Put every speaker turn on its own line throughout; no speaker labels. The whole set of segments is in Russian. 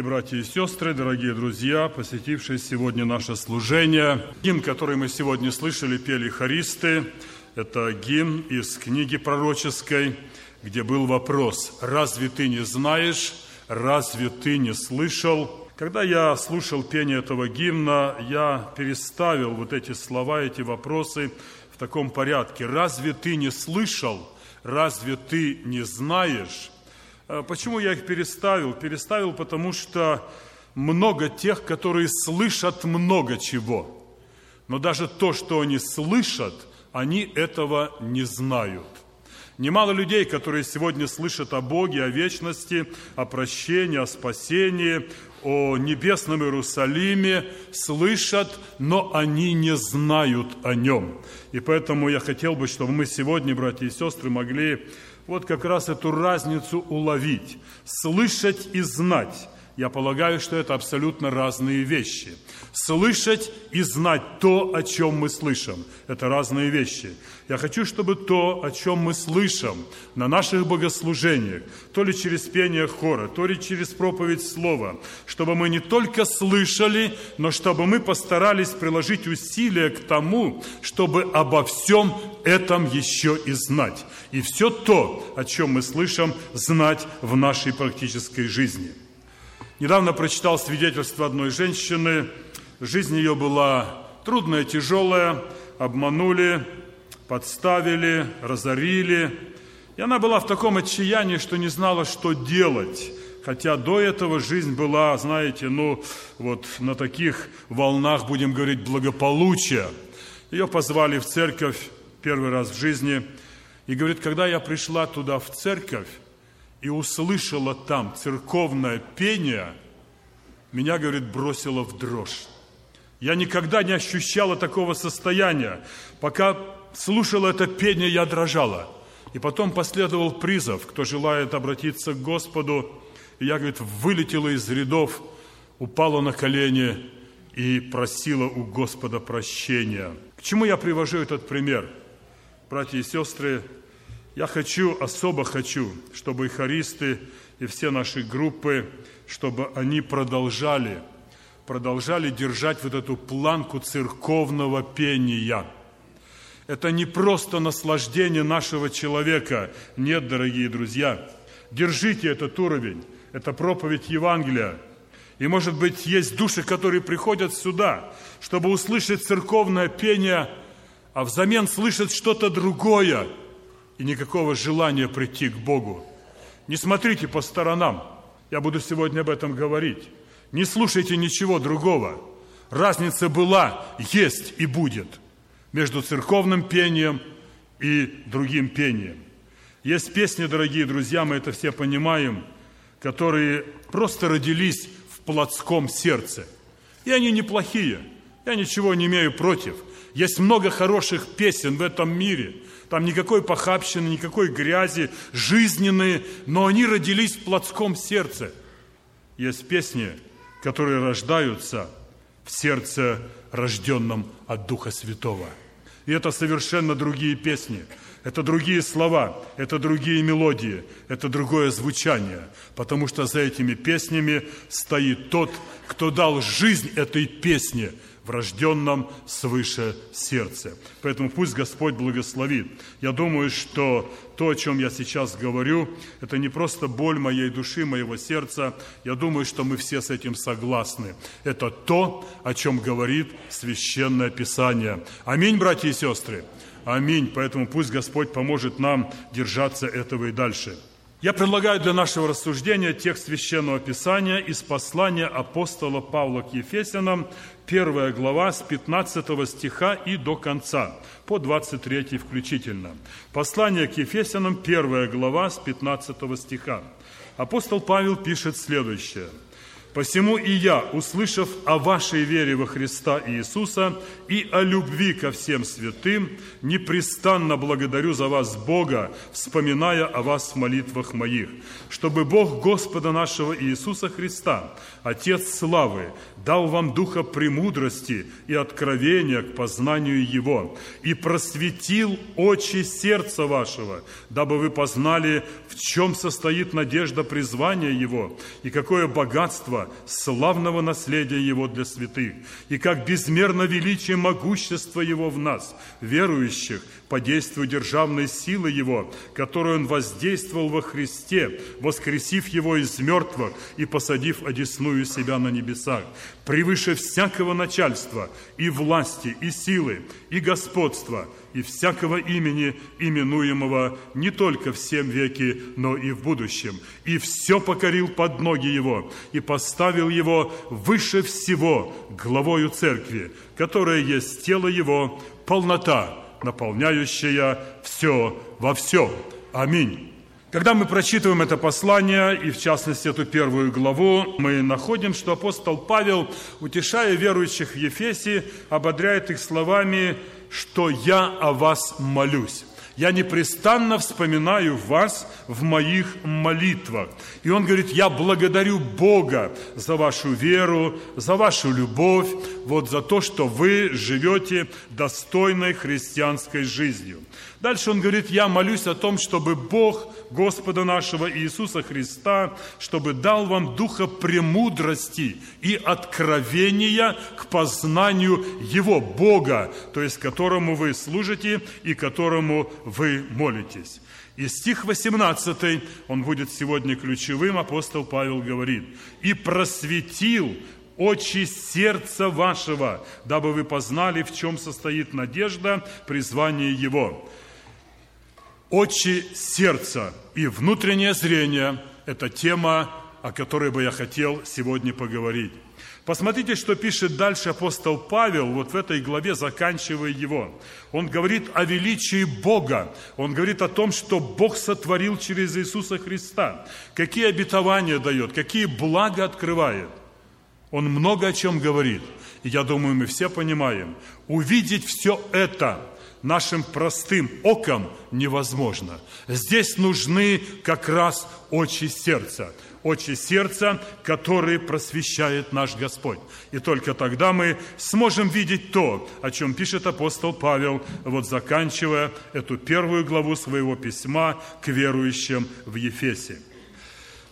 дорогие братья и сестры, дорогие друзья, посетившие сегодня наше служение. Гимн, который мы сегодня слышали, пели хористы, это гимн из книги пророческой, где был вопрос «Разве ты не знаешь? Разве ты не слышал?» Когда я слушал пение этого гимна, я переставил вот эти слова, эти вопросы в таком порядке. «Разве ты не слышал? Разве ты не знаешь?» А почему я их переставил? Переставил, потому что много тех, которые слышат много чего. Но даже то, что они слышат, они этого не знают. Немало людей, которые сегодня слышат о Боге, о вечности, о прощении, о спасении, о небесном Иерусалиме, слышат, но они не знают о нем. И поэтому я хотел бы, чтобы мы сегодня, братья и сестры, могли вот как раз эту разницу уловить. Слышать и знать. Я полагаю, что это абсолютно разные вещи. Слышать и знать то, о чем мы слышим. Это разные вещи. Я хочу, чтобы то, о чем мы слышим на наших богослужениях, то ли через пение хора, то ли через проповедь слова, чтобы мы не только слышали, но чтобы мы постарались приложить усилия к тому, чтобы обо всем этом еще и знать. И все то, о чем мы слышим, знать в нашей практической жизни. Недавно прочитал свидетельство одной женщины. Жизнь ее была трудная, тяжелая. Обманули, подставили, разорили. И она была в таком отчаянии, что не знала, что делать. Хотя до этого жизнь была, знаете, ну, вот на таких волнах, будем говорить, благополучия. Ее позвали в церковь первый раз в жизни. И говорит, когда я пришла туда в церковь, и услышала там церковное пение, меня, говорит, бросило в дрожь. Я никогда не ощущала такого состояния. Пока слушала это пение, я дрожала. И потом последовал призыв, кто желает обратиться к Господу. И я, говорит, вылетела из рядов, упала на колени и просила у Господа прощения. К чему я привожу этот пример? Братья и сестры, я хочу, особо хочу, чтобы и хористы, и все наши группы, чтобы они продолжали, продолжали держать вот эту планку церковного пения. Это не просто наслаждение нашего человека. Нет, дорогие друзья, держите этот уровень. Это проповедь Евангелия. И, может быть, есть души, которые приходят сюда, чтобы услышать церковное пение, а взамен слышат что-то другое – и никакого желания прийти к Богу. Не смотрите по сторонам. Я буду сегодня об этом говорить. Не слушайте ничего другого. Разница была, есть и будет между церковным пением и другим пением. Есть песни, дорогие друзья, мы это все понимаем, которые просто родились в плотском сердце. И они неплохие. Я ничего не имею против. Есть много хороших песен в этом мире – там никакой похабщины, никакой грязи, жизненные, но они родились в плотском сердце. Есть песни, которые рождаются в сердце, рожденном от Духа Святого. И это совершенно другие песни, это другие слова, это другие мелодии, это другое звучание, потому что за этими песнями стоит тот, кто дал жизнь этой песне – в рожденном свыше сердце. Поэтому пусть Господь благословит. Я думаю, что то, о чем я сейчас говорю, это не просто боль моей души, моего сердца. Я думаю, что мы все с этим согласны. Это то, о чем говорит Священное Писание. Аминь, братья и сестры. Аминь. Поэтому пусть Господь поможет нам держаться этого и дальше. Я предлагаю для нашего рассуждения текст Священного Писания из послания апостола Павла к Ефесянам, первая глава с 15 стиха и до конца, по 23 включительно. Послание к Ефесянам, первая глава с 15 стиха. Апостол Павел пишет следующее. Посему и я, услышав о вашей вере во Христа Иисуса и о любви ко всем святым, непрестанно благодарю за вас Бога, вспоминая о вас в молитвах моих, чтобы Бог Господа нашего Иисуса Христа, Отец славы, дал вам духа премудрости и откровения к познанию Его, и просветил очи сердца вашего, дабы вы познали, в чем состоит надежда призвания Его, и какое богатство славного наследия Его для святых, и как безмерно величие могущества Его в нас, верующих, по действию державной силы Его, которую Он воздействовал во Христе, воскресив Его из мертвых и посадив одесную себя на небесах, превыше всякого начальства и власти, и силы, и господства, и всякого имени, именуемого не только в всем веке, но и в будущем. И все покорил под ноги Его, и поставил Его выше всего главою Церкви, которая есть тело Его, полнота, наполняющая все во всем. Аминь. Когда мы прочитываем это послание, и в частности эту первую главу, мы находим, что апостол Павел, утешая верующих в Ефесе, ободряет их словами, что «я о вас молюсь». Я непрестанно вспоминаю вас в моих молитвах. И он говорит, я благодарю Бога за вашу веру, за вашу любовь, вот за то, что вы живете достойной христианской жизнью. Дальше он говорит, я молюсь о том, чтобы Бог Господа нашего Иисуса Христа, чтобы дал вам духа премудрости и откровения к познанию Его Бога, то есть которому вы служите и которому вы молитесь. И стих 18, он будет сегодня ключевым, апостол Павел говорит, «И просветил очи сердца вашего, дабы вы познали, в чем состоит надежда, призвание Его» очи сердца и внутреннее зрение – это тема, о которой бы я хотел сегодня поговорить. Посмотрите, что пишет дальше апостол Павел, вот в этой главе, заканчивая его. Он говорит о величии Бога. Он говорит о том, что Бог сотворил через Иисуса Христа. Какие обетования дает, какие блага открывает. Он много о чем говорит. И я думаю, мы все понимаем. Увидеть все это – нашим простым оком невозможно. Здесь нужны как раз очи сердца. Очи сердца, которые просвещает наш Господь. И только тогда мы сможем видеть то, о чем пишет апостол Павел, вот заканчивая эту первую главу своего письма к верующим в Ефесе.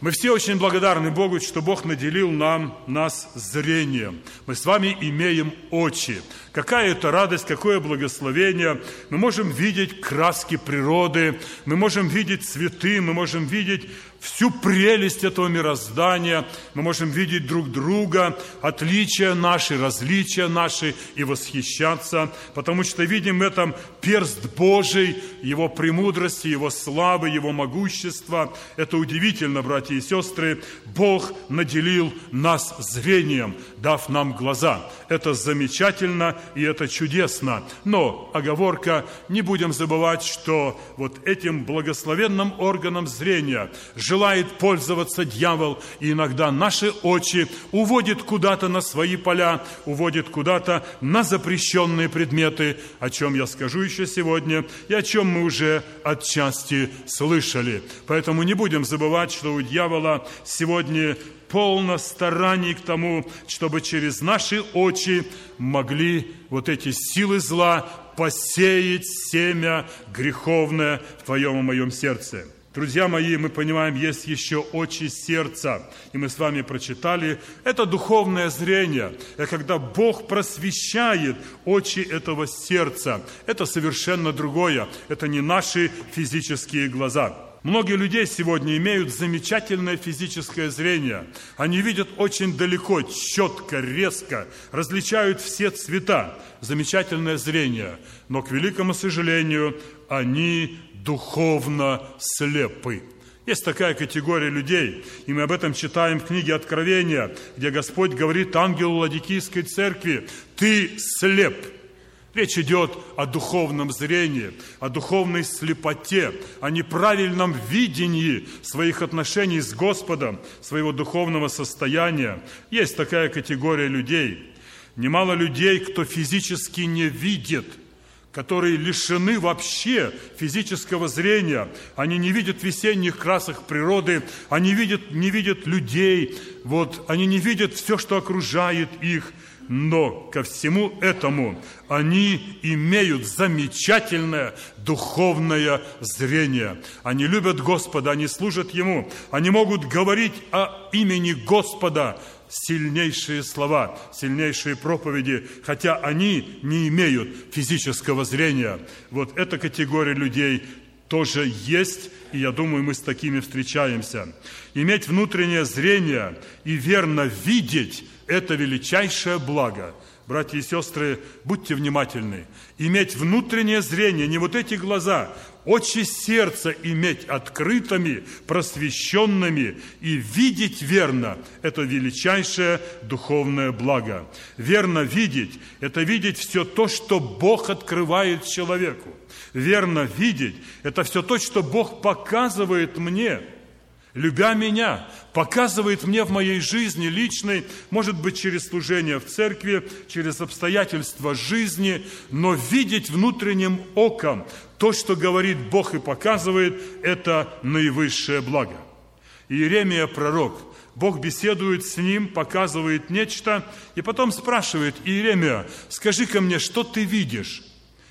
Мы все очень благодарны Богу, что Бог наделил нам, нас зрением. Мы с вами имеем очи. Какая это радость, какое благословение. Мы можем видеть краски природы, мы можем видеть цветы, мы можем видеть всю прелесть этого мироздания, мы можем видеть друг друга, отличия наши, различия наши и восхищаться, потому что видим в этом перст Божий, Его премудрости, Его славы, Его могущества. Это удивительно, братья и сестры. Бог наделил нас зрением, дав нам глаза. Это замечательно и это чудесно. Но, оговорка, не будем забывать, что вот этим благословенным органом зрения – желает пользоваться дьявол, и иногда наши очи уводит куда-то на свои поля, уводит куда-то на запрещенные предметы, о чем я скажу еще сегодня, и о чем мы уже отчасти слышали. Поэтому не будем забывать, что у дьявола сегодня полно стараний к тому, чтобы через наши очи могли вот эти силы зла посеять семя греховное в твоем и моем сердце. Друзья мои, мы понимаем, есть еще очи сердца. И мы с вами прочитали, это духовное зрение. Это когда Бог просвещает очи этого сердца. Это совершенно другое. Это не наши физические глаза. Многие людей сегодня имеют замечательное физическое зрение. Они видят очень далеко, четко, резко, различают все цвета. Замечательное зрение. Но, к великому сожалению, они духовно слепы. Есть такая категория людей, и мы об этом читаем в книге Откровения, где Господь говорит ангелу Ладикийской церкви, ты слеп. Речь идет о духовном зрении, о духовной слепоте, о неправильном видении своих отношений с Господом, своего духовного состояния. Есть такая категория людей. Немало людей, кто физически не видит – которые лишены вообще физического зрения. Они не видят весенних красок природы, они видят, не видят людей, вот, они не видят все, что окружает их – но ко всему этому они имеют замечательное духовное зрение. Они любят Господа, они служат Ему, они могут говорить о имени Господа, сильнейшие слова, сильнейшие проповеди, хотя они не имеют физического зрения. Вот эта категория людей тоже есть, и я думаю, мы с такими встречаемся. Иметь внутреннее зрение и верно видеть – это величайшее благо. Братья и сестры, будьте внимательны. Иметь внутреннее зрение, не вот эти глаза, очи сердца иметь открытыми, просвещенными и видеть верно – это величайшее духовное благо. Верно видеть – это видеть все то, что Бог открывает человеку. Верно видеть – это все то, что Бог показывает мне – любя меня, показывает мне в моей жизни личной, может быть, через служение в церкви, через обстоятельства жизни, но видеть внутренним оком то, что говорит Бог и показывает, это наивысшее благо. Иеремия пророк, Бог беседует с ним, показывает нечто, и потом спрашивает, Иеремия, скажи-ка мне, что ты видишь?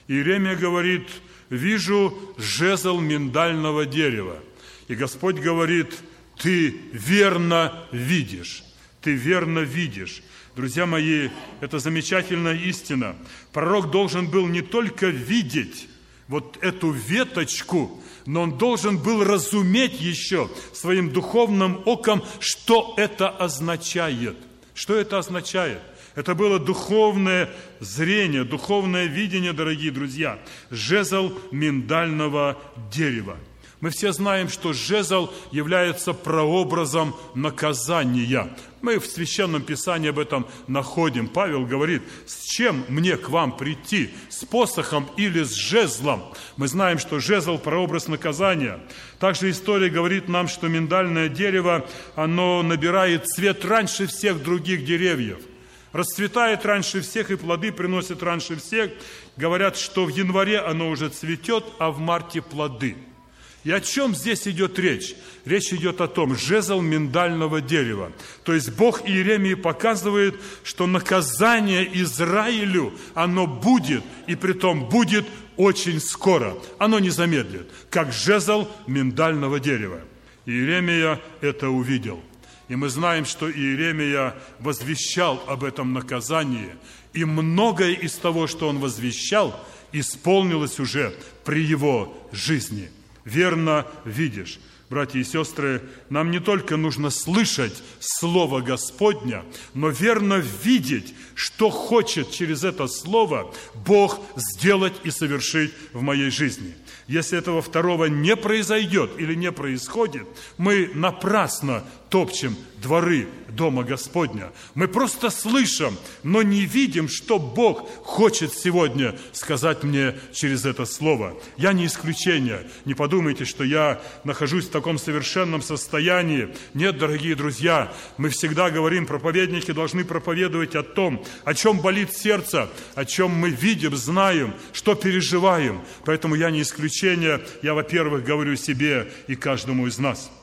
Иеремия говорит, вижу жезл миндального дерева. И Господь говорит, ты верно видишь, ты верно видишь. Друзья мои, это замечательная истина. Пророк должен был не только видеть вот эту веточку, но он должен был разуметь еще своим духовным оком, что это означает. Что это означает? Это было духовное зрение, духовное видение, дорогие друзья, жезл миндального дерева. Мы все знаем, что жезл является прообразом наказания. Мы в Священном Писании об этом находим. Павел говорит, с чем мне к вам прийти? С посохом или с жезлом? Мы знаем, что жезл – прообраз наказания. Также история говорит нам, что миндальное дерево, оно набирает цвет раньше всех других деревьев – расцветает раньше всех и плоды приносит раньше всех. Говорят, что в январе оно уже цветет, а в марте плоды. И о чем здесь идет речь? Речь идет о том, жезл миндального дерева. То есть Бог Иеремии показывает, что наказание Израилю, оно будет, и при том будет очень скоро. Оно не замедлит, как жезл миндального дерева. Иеремия это увидел. И мы знаем, что Иеремия возвещал об этом наказании. И многое из того, что он возвещал, исполнилось уже при его жизни – верно видишь. Братья и сестры, нам не только нужно слышать Слово Господня, но верно видеть, что хочет через это Слово Бог сделать и совершить в моей жизни – если этого второго не произойдет или не происходит, мы напрасно топчем дворы Дома Господня. Мы просто слышим, но не видим, что Бог хочет сегодня сказать мне через это слово. Я не исключение. Не подумайте, что я нахожусь в таком совершенном состоянии. Нет, дорогие друзья, мы всегда говорим, проповедники должны проповедовать о том, о чем болит сердце, о чем мы видим, знаем, что переживаем. Поэтому я не исключение. Я, во-первых, говорю себе и каждому из нас –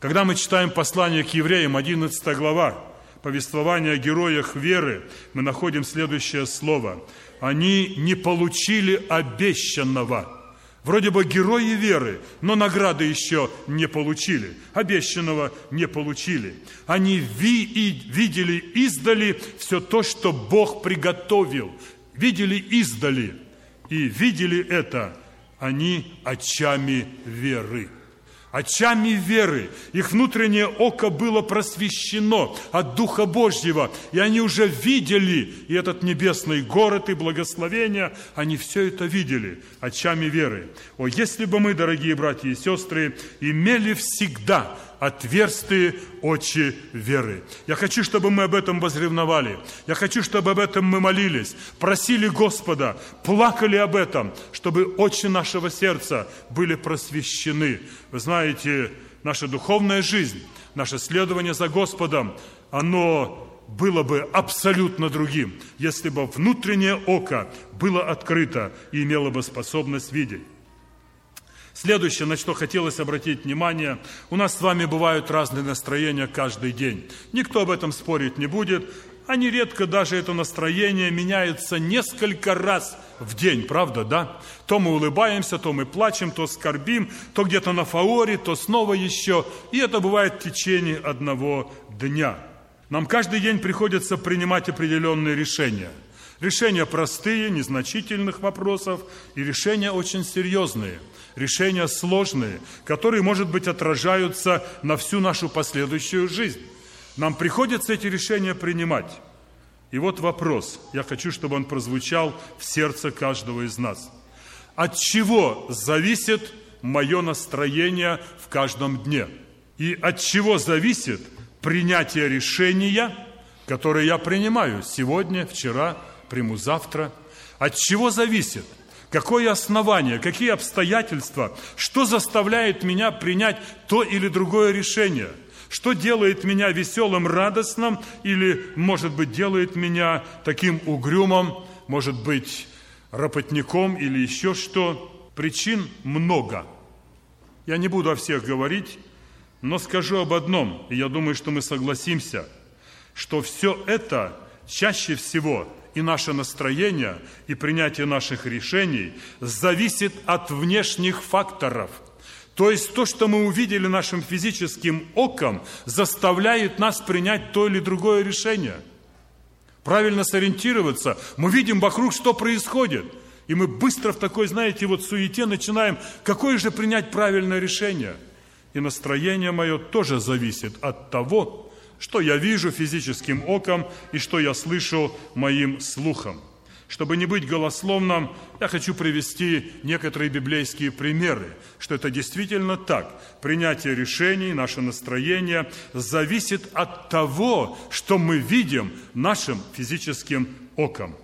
когда мы читаем послание к евреям, 11 глава, повествование о героях веры, мы находим следующее слово. Они не получили обещанного. Вроде бы герои веры, но награды еще не получили. Обещанного не получили. Они ви и видели издали все то, что Бог приготовил. Видели издали. И видели это они очами веры очами веры. Их внутреннее око было просвещено от Духа Божьего, и они уже видели и этот небесный город, и благословение, они все это видели очами веры. О, если бы мы, дорогие братья и сестры, имели всегда отверстые очи веры. Я хочу, чтобы мы об этом возревновали. Я хочу, чтобы об этом мы молились, просили Господа, плакали об этом, чтобы очи нашего сердца были просвещены. Вы знаете, наша духовная жизнь, наше следование за Господом, оно было бы абсолютно другим, если бы внутреннее око было открыто и имело бы способность видеть. Следующее, на что хотелось обратить внимание, у нас с вами бывают разные настроения каждый день. Никто об этом спорить не будет. Они редко даже это настроение меняется несколько раз в день, правда, да? То мы улыбаемся, то мы плачем, то скорбим, то где-то на фаоре, то снова еще. И это бывает в течение одного дня. Нам каждый день приходится принимать определенные решения. Решения простые, незначительных вопросов, и решения очень серьезные, решения сложные, которые, может быть, отражаются на всю нашу последующую жизнь. Нам приходится эти решения принимать. И вот вопрос, я хочу, чтобы он прозвучал в сердце каждого из нас. От чего зависит мое настроение в каждом дне? И от чего зависит принятие решения, которое я принимаю сегодня, вчера, приму завтра? От чего зависит? Какое основание, какие обстоятельства, что заставляет меня принять то или другое решение – что делает меня веселым, радостным или, может быть, делает меня таким угрюмым, может быть, работником или еще что? Причин много. Я не буду о всех говорить, но скажу об одном, и я думаю, что мы согласимся, что все это чаще всего и наше настроение, и принятие наших решений зависит от внешних факторов – то есть то, что мы увидели нашим физическим оком, заставляет нас принять то или другое решение. Правильно сориентироваться. Мы видим вокруг, что происходит. И мы быстро в такой, знаете, вот суете начинаем, какое же принять правильное решение. И настроение мое тоже зависит от того, что я вижу физическим оком и что я слышу моим слухом. Чтобы не быть голословным, я хочу привести некоторые библейские примеры, что это действительно так. Принятие решений, наше настроение зависит от того, что мы видим нашим физическим оком.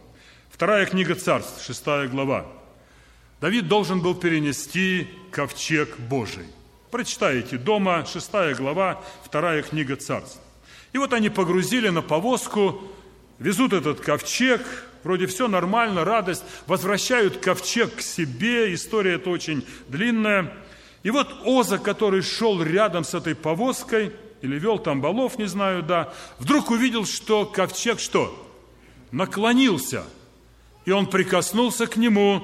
Вторая книга Царств, шестая глава. Давид должен был перенести ковчег Божий. Прочитайте дома, шестая глава, вторая книга Царств. И вот они погрузили на повозку, везут этот ковчег, Вроде все нормально, радость. Возвращают ковчег к себе. История эта очень длинная. И вот Оза, который шел рядом с этой повозкой, или вел там балов, не знаю, да, вдруг увидел, что ковчег что? Наклонился. И он прикоснулся к нему,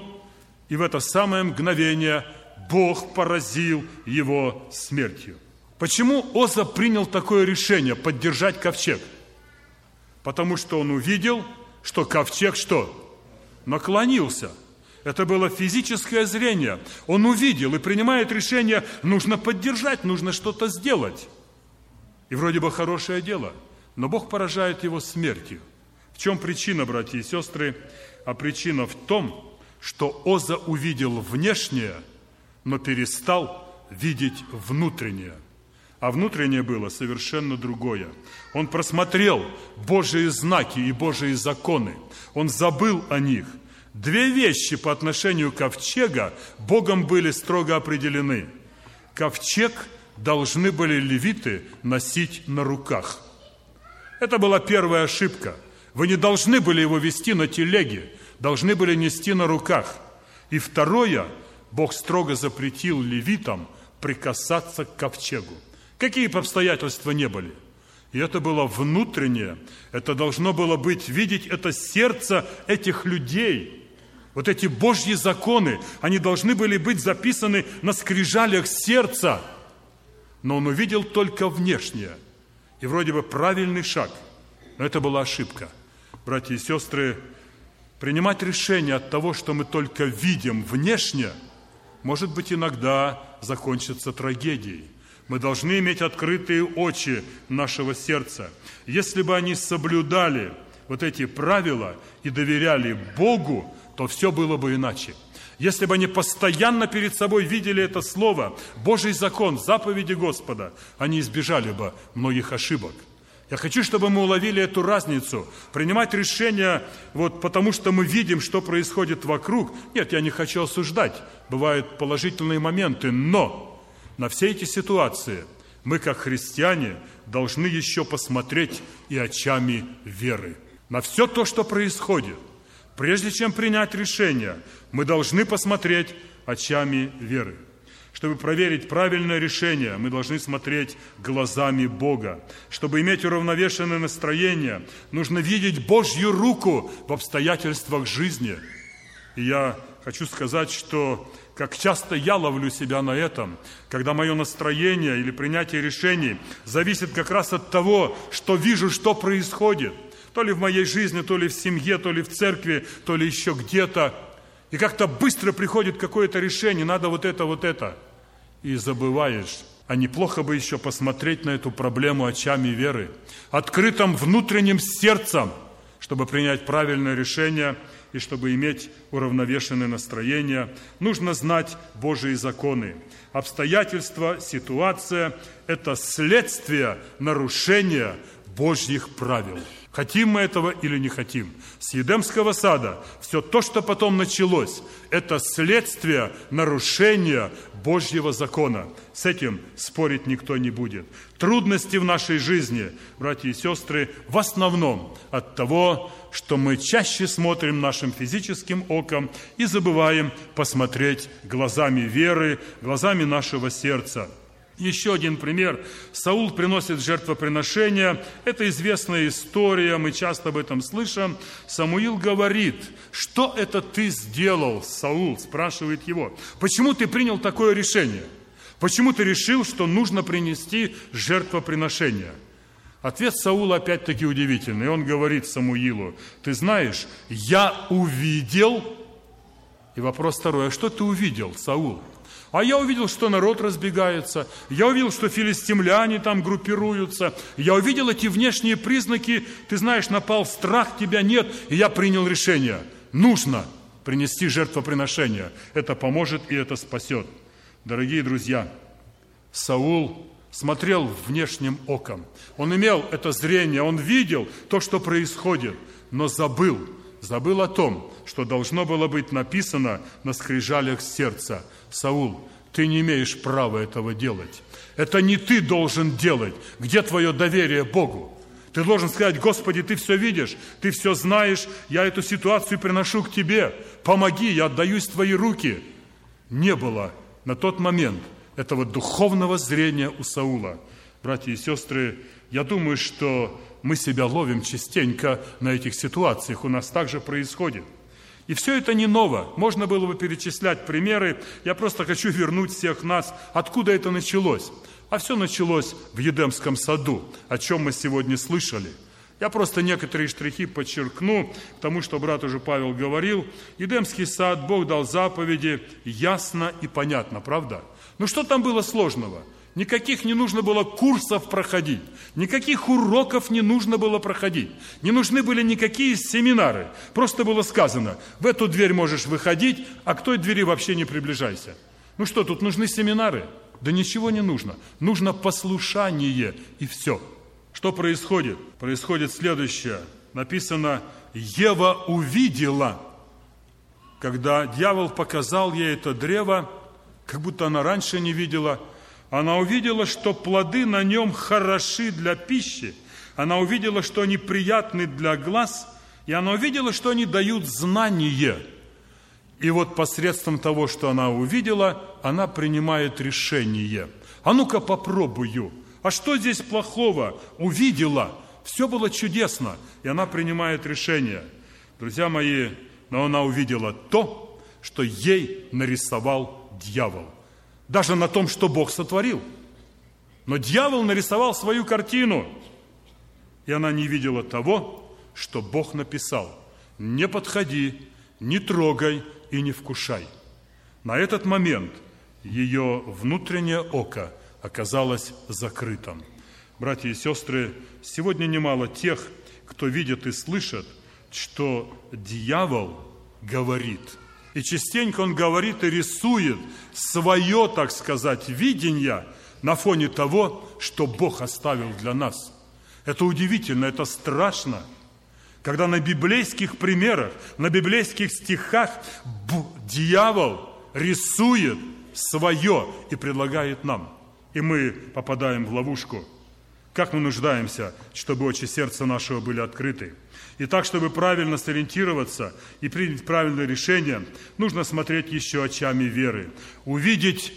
и в это самое мгновение Бог поразил его смертью. Почему Оза принял такое решение поддержать ковчег? Потому что он увидел – что ковчег что? Наклонился. Это было физическое зрение. Он увидел и принимает решение, нужно поддержать, нужно что-то сделать. И вроде бы хорошее дело, но Бог поражает его смертью. В чем причина, братья и сестры? А причина в том, что Оза увидел внешнее, но перестал видеть внутреннее – а внутреннее было совершенно другое. Он просмотрел Божьи знаки и Божьи законы. Он забыл о них. Две вещи по отношению ковчега Богом были строго определены. Ковчег должны были левиты носить на руках. Это была первая ошибка. Вы не должны были его вести на телеге, должны были нести на руках. И второе, Бог строго запретил левитам прикасаться к ковчегу. Какие бы обстоятельства не были. И это было внутреннее, это должно было быть, видеть это сердце этих людей. Вот эти Божьи законы, они должны были быть записаны на скрижалях сердца. Но он увидел только внешнее. И вроде бы правильный шаг. Но это была ошибка. Братья и сестры, принимать решение от того, что мы только видим внешне, может быть иногда закончится трагедией. Мы должны иметь открытые очи нашего сердца. Если бы они соблюдали вот эти правила и доверяли Богу, то все было бы иначе. если бы они постоянно перед собой видели это слово, Божий закон, заповеди Господа, они избежали бы многих ошибок. Я хочу, чтобы мы уловили эту разницу. Принимать решения вот потому, что мы видим, что происходит вокруг. Нет, я не хочу осуждать. Бывают положительные моменты, но на все эти ситуации мы, как христиане, должны еще посмотреть и очами веры. На все то, что происходит. Прежде чем принять решение, мы должны посмотреть очами веры. Чтобы проверить правильное решение, мы должны смотреть глазами Бога. Чтобы иметь уравновешенное настроение, нужно видеть Божью руку в обстоятельствах жизни. И я хочу сказать, что как часто я ловлю себя на этом, когда мое настроение или принятие решений зависит как раз от того, что вижу, что происходит. То ли в моей жизни, то ли в семье, то ли в церкви, то ли еще где-то – и как-то быстро приходит какое-то решение, надо вот это, вот это. И забываешь, а неплохо бы еще посмотреть на эту проблему очами веры, открытым внутренним сердцем, чтобы принять правильное решение и чтобы иметь уравновешенное настроение, нужно знать Божьи законы. Обстоятельства, ситуация – это следствие нарушения Божьих правил. Хотим мы этого или не хотим. С Едемского сада все то, что потом началось, это следствие нарушения Божьего закона. С этим спорить никто не будет. Трудности в нашей жизни, братья и сестры, в основном от того, что мы чаще смотрим нашим физическим оком и забываем посмотреть глазами веры, глазами нашего сердца – еще один пример. Саул приносит жертвоприношение. Это известная история, мы часто об этом слышим. Самуил говорит, что это ты сделал, Саул, спрашивает его. Почему ты принял такое решение? Почему ты решил, что нужно принести жертвоприношение? Ответ Саула опять-таки удивительный. Он говорит Самуилу, ты знаешь, я увидел... И вопрос второй, а что ты увидел, Саул? А я увидел, что народ разбегается, я увидел, что филистимляне там группируются, я увидел эти внешние признаки, ты знаешь, напал страх, тебя нет, и я принял решение. Нужно принести жертвоприношение. Это поможет и это спасет. Дорогие друзья, Саул смотрел внешним оком. Он имел это зрение, он видел то, что происходит, но забыл, забыл о том, что должно было быть написано на скрижалях сердца – Саул, ты не имеешь права этого делать. Это не ты должен делать. Где твое доверие Богу? Ты должен сказать, Господи, ты все видишь, ты все знаешь, я эту ситуацию приношу к тебе. Помоги, я отдаюсь в твои руки. Не было на тот момент этого духовного зрения у Саула. Братья и сестры, я думаю, что мы себя ловим частенько на этих ситуациях. У нас также происходит – и все это не ново. Можно было бы перечислять примеры. Я просто хочу вернуть всех нас, откуда это началось. А все началось в Едемском саду, о чем мы сегодня слышали. Я просто некоторые штрихи подчеркну, потому что брат уже Павел говорил. Едемский сад, Бог дал заповеди ясно и понятно, правда? Ну что там было сложного? Никаких не нужно было курсов проходить, никаких уроков не нужно было проходить, не нужны были никакие семинары. Просто было сказано, в эту дверь можешь выходить, а к той двери вообще не приближайся. Ну что, тут нужны семинары? Да ничего не нужно. Нужно послушание и все. Что происходит? Происходит следующее. Написано, Ева увидела, когда дьявол показал ей это древо, как будто она раньше не видела – она увидела, что плоды на нем хороши для пищи. Она увидела, что они приятны для глаз. И она увидела, что они дают знание. И вот посредством того, что она увидела, она принимает решение. А ну-ка попробую. А что здесь плохого? Увидела. Все было чудесно. И она принимает решение. Друзья мои, но она увидела то, что ей нарисовал дьявол – даже на том, что Бог сотворил. Но дьявол нарисовал свою картину, и она не видела того, что Бог написал. Не подходи, не трогай и не вкушай. На этот момент ее внутреннее око оказалось закрытым. Братья и сестры, сегодня немало тех, кто видит и слышит, что дьявол говорит. И частенько он говорит и рисует свое, так сказать, видение на фоне того, что Бог оставил для нас. Это удивительно, это страшно. Когда на библейских примерах, на библейских стихах дьявол рисует свое и предлагает нам. И мы попадаем в ловушку. Как мы нуждаемся, чтобы очи сердца нашего были открыты. И так, чтобы правильно сориентироваться и принять правильное решение, нужно смотреть еще очами веры. Увидеть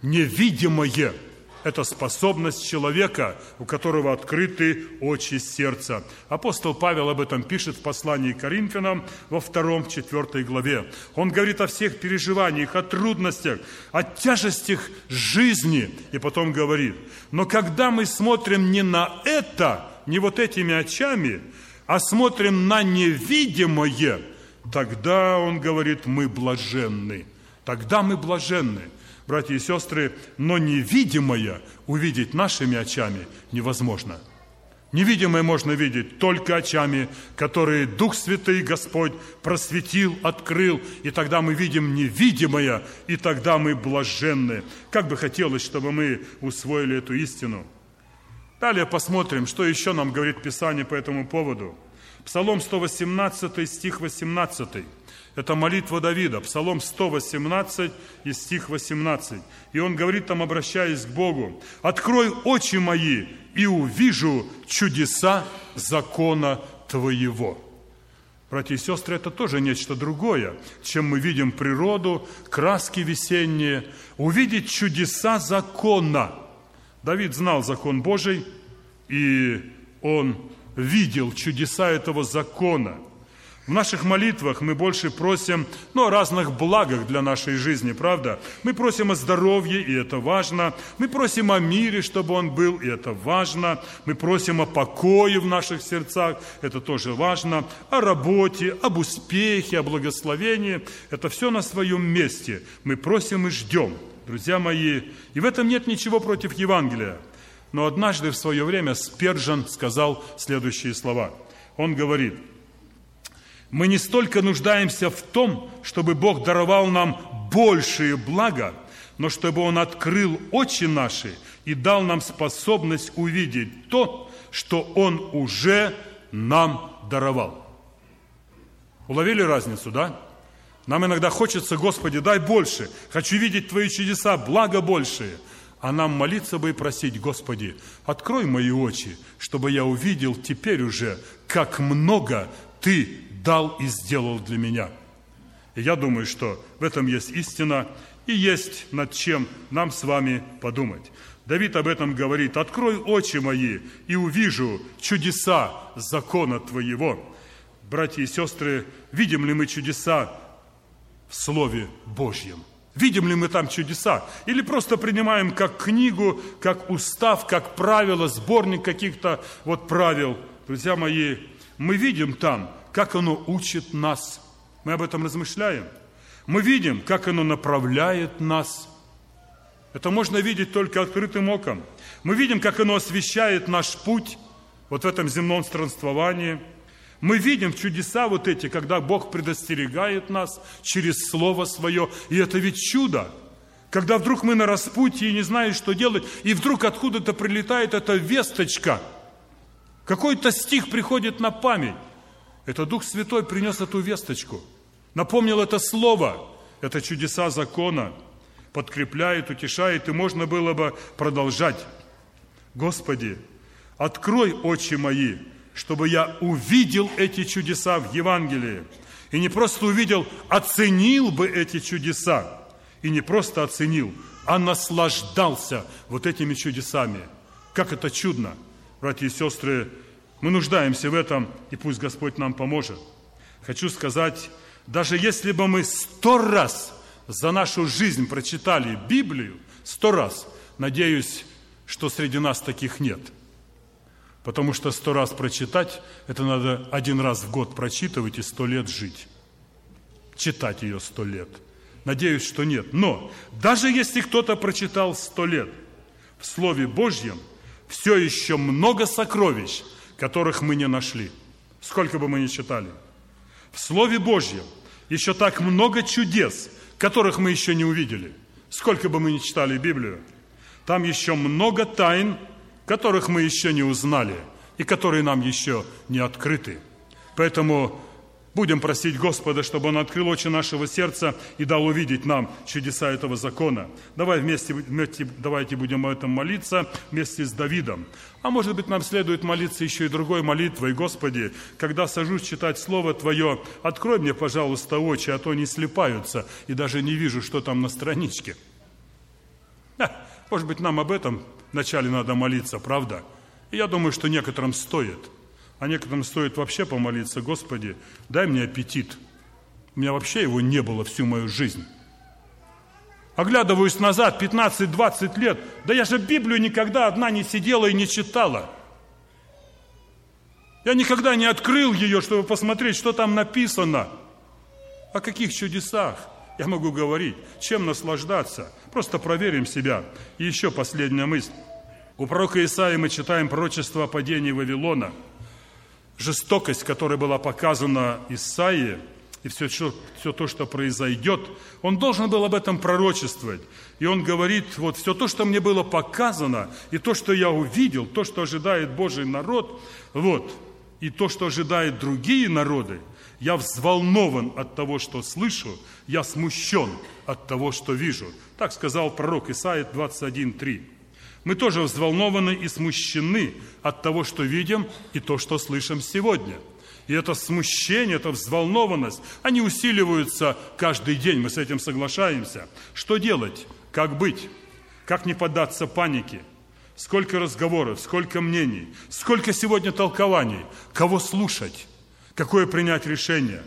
невидимое – это способность человека, у которого открыты очи сердца. Апостол Павел об этом пишет в послании к Коринфянам во втором, четвертой главе. Он говорит о всех переживаниях, о трудностях, о тяжестях жизни. И потом говорит, но когда мы смотрим не на это, не вот этими очами, а смотрим на невидимое, тогда, он говорит, мы блаженны. Тогда мы блаженны братья и сестры, но невидимое увидеть нашими очами невозможно. Невидимое можно видеть только очами, которые Дух Святый Господь просветил, открыл, и тогда мы видим невидимое, и тогда мы блаженны. Как бы хотелось, чтобы мы усвоили эту истину. Далее посмотрим, что еще нам говорит Писание по этому поводу. Псалом 118, стих 18. Это молитва Давида, Псалом 118 и стих 18. И он говорит там, обращаясь к Богу, «Открой очи мои, и увижу чудеса закона Твоего». Братья и сестры, это тоже нечто другое, чем мы видим природу, краски весенние. Увидеть чудеса закона. Давид знал закон Божий, и он видел чудеса этого закона – в наших молитвах мы больше просим ну, о разных благах для нашей жизни, правда? Мы просим о здоровье, и это важно. Мы просим о мире, чтобы он был, и это важно. Мы просим о покое в наших сердцах, это тоже важно. О работе, об успехе, о благословении. Это все на своем месте. Мы просим и ждем, друзья мои. И в этом нет ничего против Евангелия. Но однажды в свое время Спержан сказал следующие слова. Он говорит – мы не столько нуждаемся в том, чтобы Бог даровал нам большие блага, но чтобы Он открыл очи наши и дал нам способность увидеть то, что Он уже нам даровал. Уловили разницу, да? Нам иногда хочется, Господи, дай больше, хочу видеть Твои чудеса, благо большие. А нам молиться бы и просить, Господи, открой мои очи, чтобы я увидел теперь уже, как много Ты дал и сделал для меня. И я думаю, что в этом есть истина и есть над чем нам с вами подумать. Давид об этом говорит, «Открой очи мои и увижу чудеса закона Твоего». Братья и сестры, видим ли мы чудеса в Слове Божьем? Видим ли мы там чудеса? Или просто принимаем как книгу, как устав, как правило, сборник каких-то вот правил? Друзья мои, мы видим там как оно учит нас. Мы об этом размышляем. Мы видим, как оно направляет нас. Это можно видеть только открытым оком. Мы видим, как оно освещает наш путь вот в этом земном странствовании. Мы видим чудеса вот эти, когда Бог предостерегает нас через Слово Свое. И это ведь чудо. Когда вдруг мы на распутье и не знаем, что делать, и вдруг откуда-то прилетает эта весточка. Какой-то стих приходит на память. Это Дух Святой принес эту весточку, напомнил это слово, это чудеса закона, подкрепляет, утешает, и можно было бы продолжать. Господи, открой очи мои, чтобы я увидел эти чудеса в Евангелии. И не просто увидел, оценил бы эти чудеса. И не просто оценил, а наслаждался вот этими чудесами. Как это чудно, братья и сестры, мы нуждаемся в этом, и пусть Господь нам поможет. Хочу сказать, даже если бы мы сто раз за нашу жизнь прочитали Библию, сто раз, надеюсь, что среди нас таких нет. Потому что сто раз прочитать, это надо один раз в год прочитывать и сто лет жить. Читать ее сто лет. Надеюсь, что нет. Но даже если кто-то прочитал сто лет, в Слове Божьем все еще много сокровищ – которых мы не нашли, сколько бы мы ни читали. В Слове Божьем Еще так много чудес, которых мы еще не увидели. Сколько бы мы ни читали Библию, там еще много тайн, которых мы еще не узнали и которые нам еще не открыты. Поэтому Будем просить Господа, чтобы Он открыл очи нашего сердца и дал увидеть нам чудеса этого закона. Давай вместе, вместе, давайте будем об этом молиться вместе с Давидом. А может быть, нам следует молиться еще и другой молитвой. Господи, когда сажусь читать Слово Твое, открой мне, пожалуйста, очи, а то не слепаются, и даже не вижу, что там на страничке. Может быть, нам об этом вначале надо молиться, правда? И я думаю, что некоторым стоит – а некоторым стоит вообще помолиться, Господи, дай мне аппетит. У меня вообще его не было всю мою жизнь. Оглядываюсь назад, 15-20 лет, да я же Библию никогда одна не сидела и не читала. Я никогда не открыл ее, чтобы посмотреть, что там написано. О каких чудесах я могу говорить, чем наслаждаться. Просто проверим себя. И еще последняя мысль. У пророка Исаии мы читаем пророчество о падении Вавилона – жестокость, которая была показана Исаии, и все, все, все то, что произойдет, он должен был об этом пророчествовать. И он говорит, вот все то, что мне было показано, и то, что я увидел, то, что ожидает Божий народ, вот, и то, что ожидают другие народы, я взволнован от того, что слышу, я смущен от того, что вижу. Так сказал пророк Исаия 21.3. Мы тоже взволнованы и смущены от того, что видим, и то, что слышим сегодня. И это смущение, эта взволнованность, они усиливаются каждый день, мы с этим соглашаемся. Что делать? Как быть? Как не поддаться панике? Сколько разговоров, сколько мнений, сколько сегодня толкований, кого слушать, какое принять решение.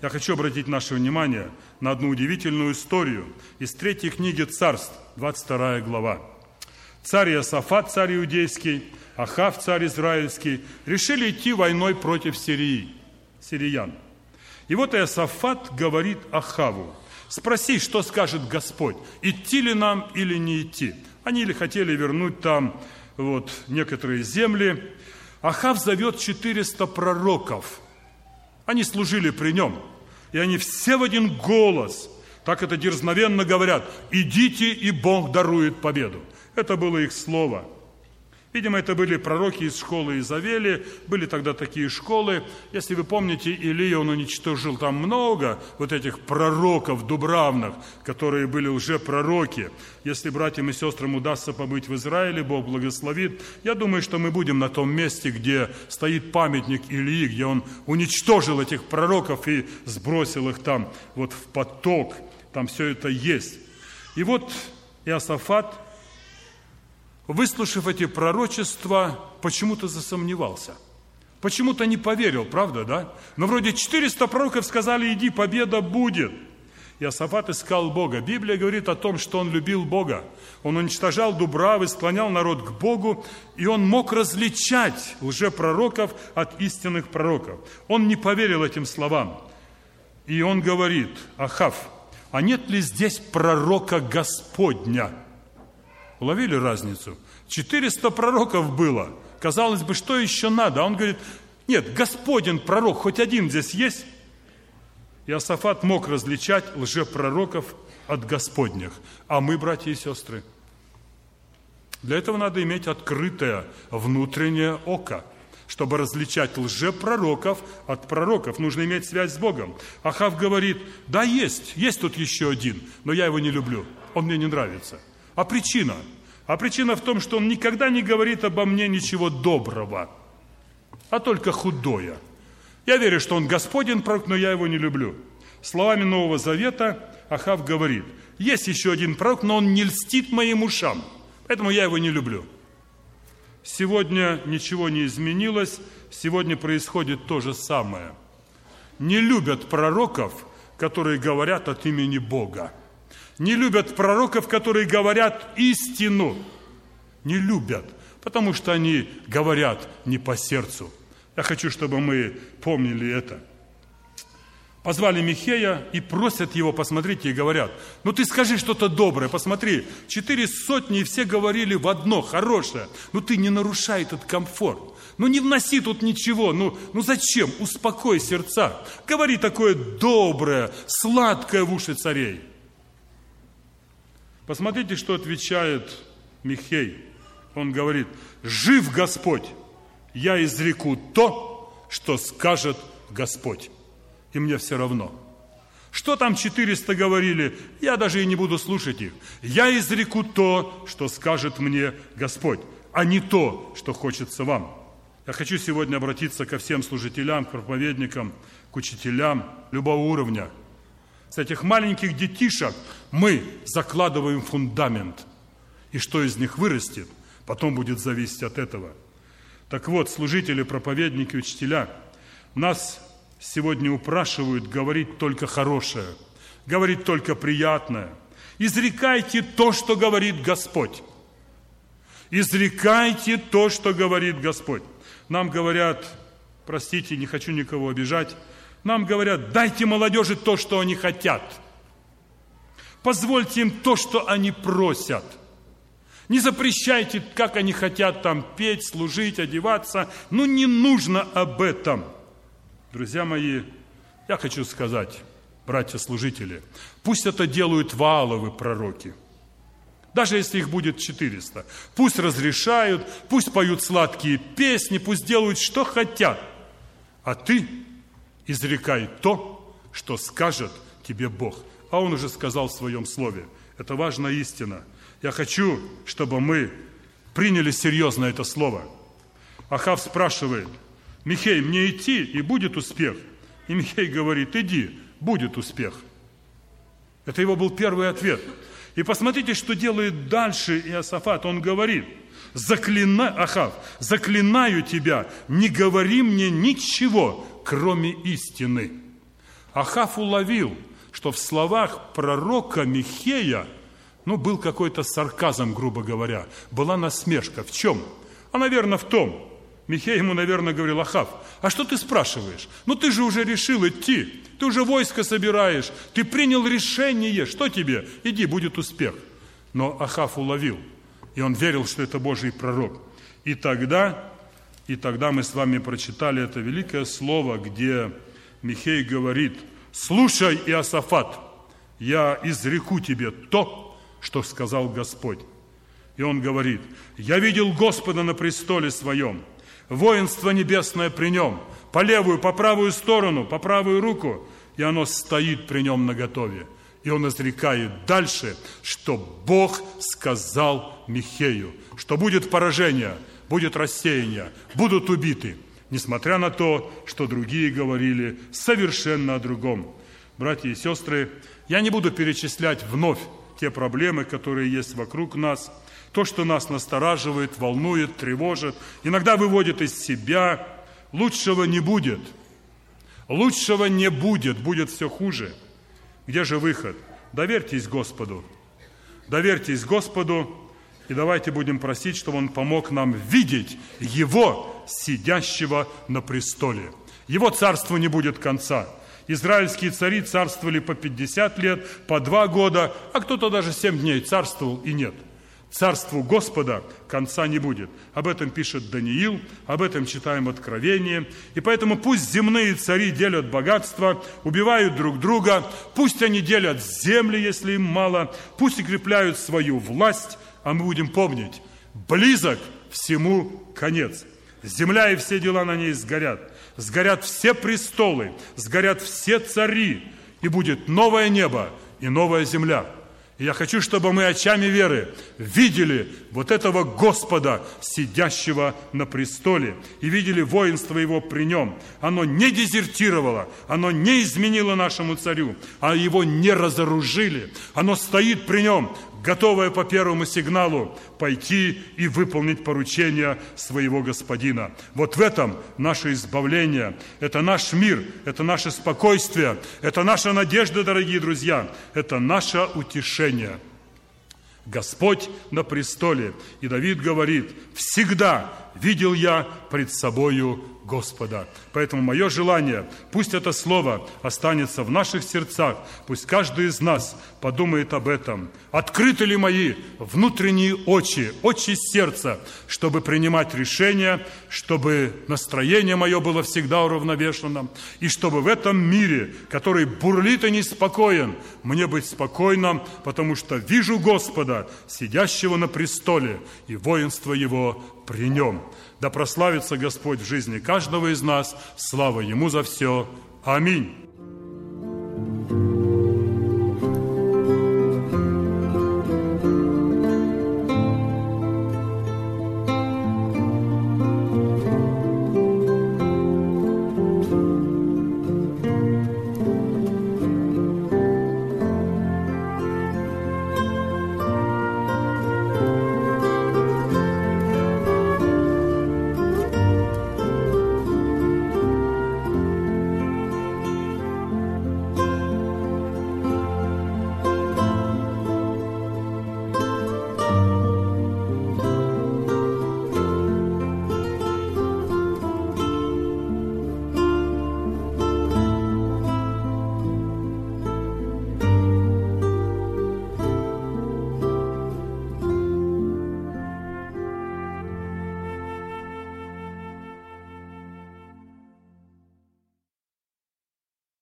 Я хочу обратить наше внимание на одну удивительную историю из третьей книги Царств, 22 глава царь Иосафат, царь иудейский, Ахав, царь израильский, решили идти войной против Сирии, сириян. И вот Иосафат говорит Ахаву, спроси, что скажет Господь, идти ли нам или не идти. Они ли хотели вернуть там вот, некоторые земли. Ахав зовет 400 пророков. Они служили при нем. И они все в один голос, так это дерзновенно говорят, идите, и Бог дарует победу. Это было их слово. Видимо, это были пророки из школы Изавели, были тогда такие школы. Если вы помните, Илия, он уничтожил там много вот этих пророков дубравных, которые были уже пророки. Если братьям и сестрам удастся побыть в Израиле, Бог благословит, я думаю, что мы будем на том месте, где стоит памятник Илии, где он уничтожил этих пророков и сбросил их там вот в поток. Там все это есть. И вот Иосафат – выслушав эти пророчества, почему-то засомневался. Почему-то не поверил, правда, да? Но вроде 400 пророков сказали, иди, победа будет. Иосафат искал Бога. Библия говорит о том, что он любил Бога. Он уничтожал дубравы, склонял народ к Богу, и он мог различать лжепророков от истинных пророков. Он не поверил этим словам. И он говорит, Ахав, а нет ли здесь пророка Господня? Уловили разницу? 400 пророков было. Казалось бы, что еще надо? А он говорит, нет, Господин пророк, хоть один здесь есть? Иосафат мог различать лжепророков от Господних. А мы, братья и сестры, для этого надо иметь открытое внутреннее око, чтобы различать лжепророков от пророков. Нужно иметь связь с Богом. Ахав говорит, да, есть, есть тут еще один, но я его не люблю, он мне не нравится. А причина? А причина в том, что он никогда не говорит обо мне ничего доброго, а только худое. Я верю, что он Господен пророк, но я его не люблю. Словами Нового Завета Ахав говорит, есть еще один пророк, но он не льстит моим ушам, поэтому я его не люблю. Сегодня ничего не изменилось, сегодня происходит то же самое. Не любят пророков, которые говорят от имени Бога не любят пророков, которые говорят истину. Не любят, потому что они говорят не по сердцу. Я хочу, чтобы мы помнили это. Позвали Михея и просят его, посмотрите, и говорят, ну ты скажи что-то доброе, посмотри, четыре сотни, и все говорили в одно, хорошее, ну ты не нарушай этот комфорт. Ну не вноси тут ничего, ну, ну зачем? Успокой сердца. Говори такое доброе, сладкое в уши царей. Посмотрите, что отвечает Михей. Он говорит, жив Господь, я изреку то, что скажет Господь. И мне все равно. Что там 400 говорили, я даже и не буду слушать их. Я изреку то, что скажет мне Господь, а не то, что хочется вам. Я хочу сегодня обратиться ко всем служителям, к проповедникам, к учителям любого уровня – с этих маленьких детишек мы закладываем фундамент. И что из них вырастет, потом будет зависеть от этого. Так вот, служители, проповедники, учителя, нас сегодня упрашивают говорить только хорошее, говорить только приятное. Изрекайте то, что говорит Господь. Изрекайте то, что говорит Господь. Нам говорят, простите, не хочу никого обижать, нам говорят, дайте молодежи то, что они хотят. Позвольте им то, что они просят. Не запрещайте, как они хотят там петь, служить, одеваться. Ну, не нужно об этом. Друзья мои, я хочу сказать, братья-служители, пусть это делают валовы пророки. Даже если их будет 400. Пусть разрешают, пусть поют сладкие песни, пусть делают, что хотят. А ты изрекай то, что скажет тебе Бог. А Он уже сказал в своем слове. Это важная истина. Я хочу, чтобы мы приняли серьезно это слово. Ахав спрашивает, Михей, мне идти, и будет успех? И Михей говорит, иди, будет успех. Это его был первый ответ. И посмотрите, что делает дальше Иосафат. Он говорит, заклина... Ахав, заклинаю тебя, не говори мне ничего, кроме истины. Ахав уловил, что в словах пророка Михея, ну, был какой-то сарказм, грубо говоря, была насмешка. В чем? А, наверное, в том. Михей ему, наверное, говорил, Ахав, а что ты спрашиваешь? Ну, ты же уже решил идти, ты уже войско собираешь, ты принял решение, что тебе? Иди, будет успех. Но Ахав уловил, и он верил, что это Божий пророк. И тогда и тогда мы с вами прочитали это великое слово, где Михей говорит, «Слушай, Иосафат, я изреку тебе то, что сказал Господь». И он говорит, «Я видел Господа на престоле своем, воинство небесное при нем, по левую, по правую сторону, по правую руку, и оно стоит при нем наготове». И он изрекает дальше, что Бог сказал Михею, что будет поражение – будет рассеяние, будут убиты, несмотря на то, что другие говорили совершенно о другом. Братья и сестры, я не буду перечислять вновь те проблемы, которые есть вокруг нас, то, что нас настораживает, волнует, тревожит, иногда выводит из себя. Лучшего не будет. Лучшего не будет, будет все хуже. Где же выход? Доверьтесь Господу. Доверьтесь Господу, и давайте будем просить, чтобы Он помог нам видеть Его, сидящего на престоле. Его царству не будет конца. Израильские цари царствовали по 50 лет, по 2 года, а кто-то даже 7 дней царствовал и нет. Царству Господа конца не будет. Об этом пишет Даниил, об этом читаем Откровение. И поэтому пусть земные цари делят богатство, убивают друг друга, пусть они делят земли, если им мало, пусть укрепляют свою власть, а мы будем помнить, близок всему конец. Земля и все дела на ней сгорят. Сгорят все престолы, сгорят все цари, и будет новое небо и новая земля – и я хочу, чтобы мы очами веры видели вот этого Господа, сидящего на престоле, и видели воинство Его при Нем. Оно не дезертировало, оно не изменило нашему царю, а его не разоружили. Оно стоит при Нем, готовая по первому сигналу пойти и выполнить поручение своего господина. Вот в этом наше избавление, это наш мир, это наше спокойствие, это наша надежда, дорогие друзья, это наше утешение. Господь на престоле. И Давид говорит, всегда видел я пред собою Господа. Поэтому мое желание, пусть это слово останется в наших сердцах, пусть каждый из нас подумает об этом. Открыты ли мои внутренние очи, очи сердца, чтобы принимать решения, чтобы настроение мое было всегда уравновешенным, и чтобы в этом мире, который бурлит и неспокоен, мне быть спокойным, потому что вижу Господа, сидящего на престоле, и воинство Его при Нем. Да прославится Господь в жизни каждого из нас. Слава Ему за все. Аминь.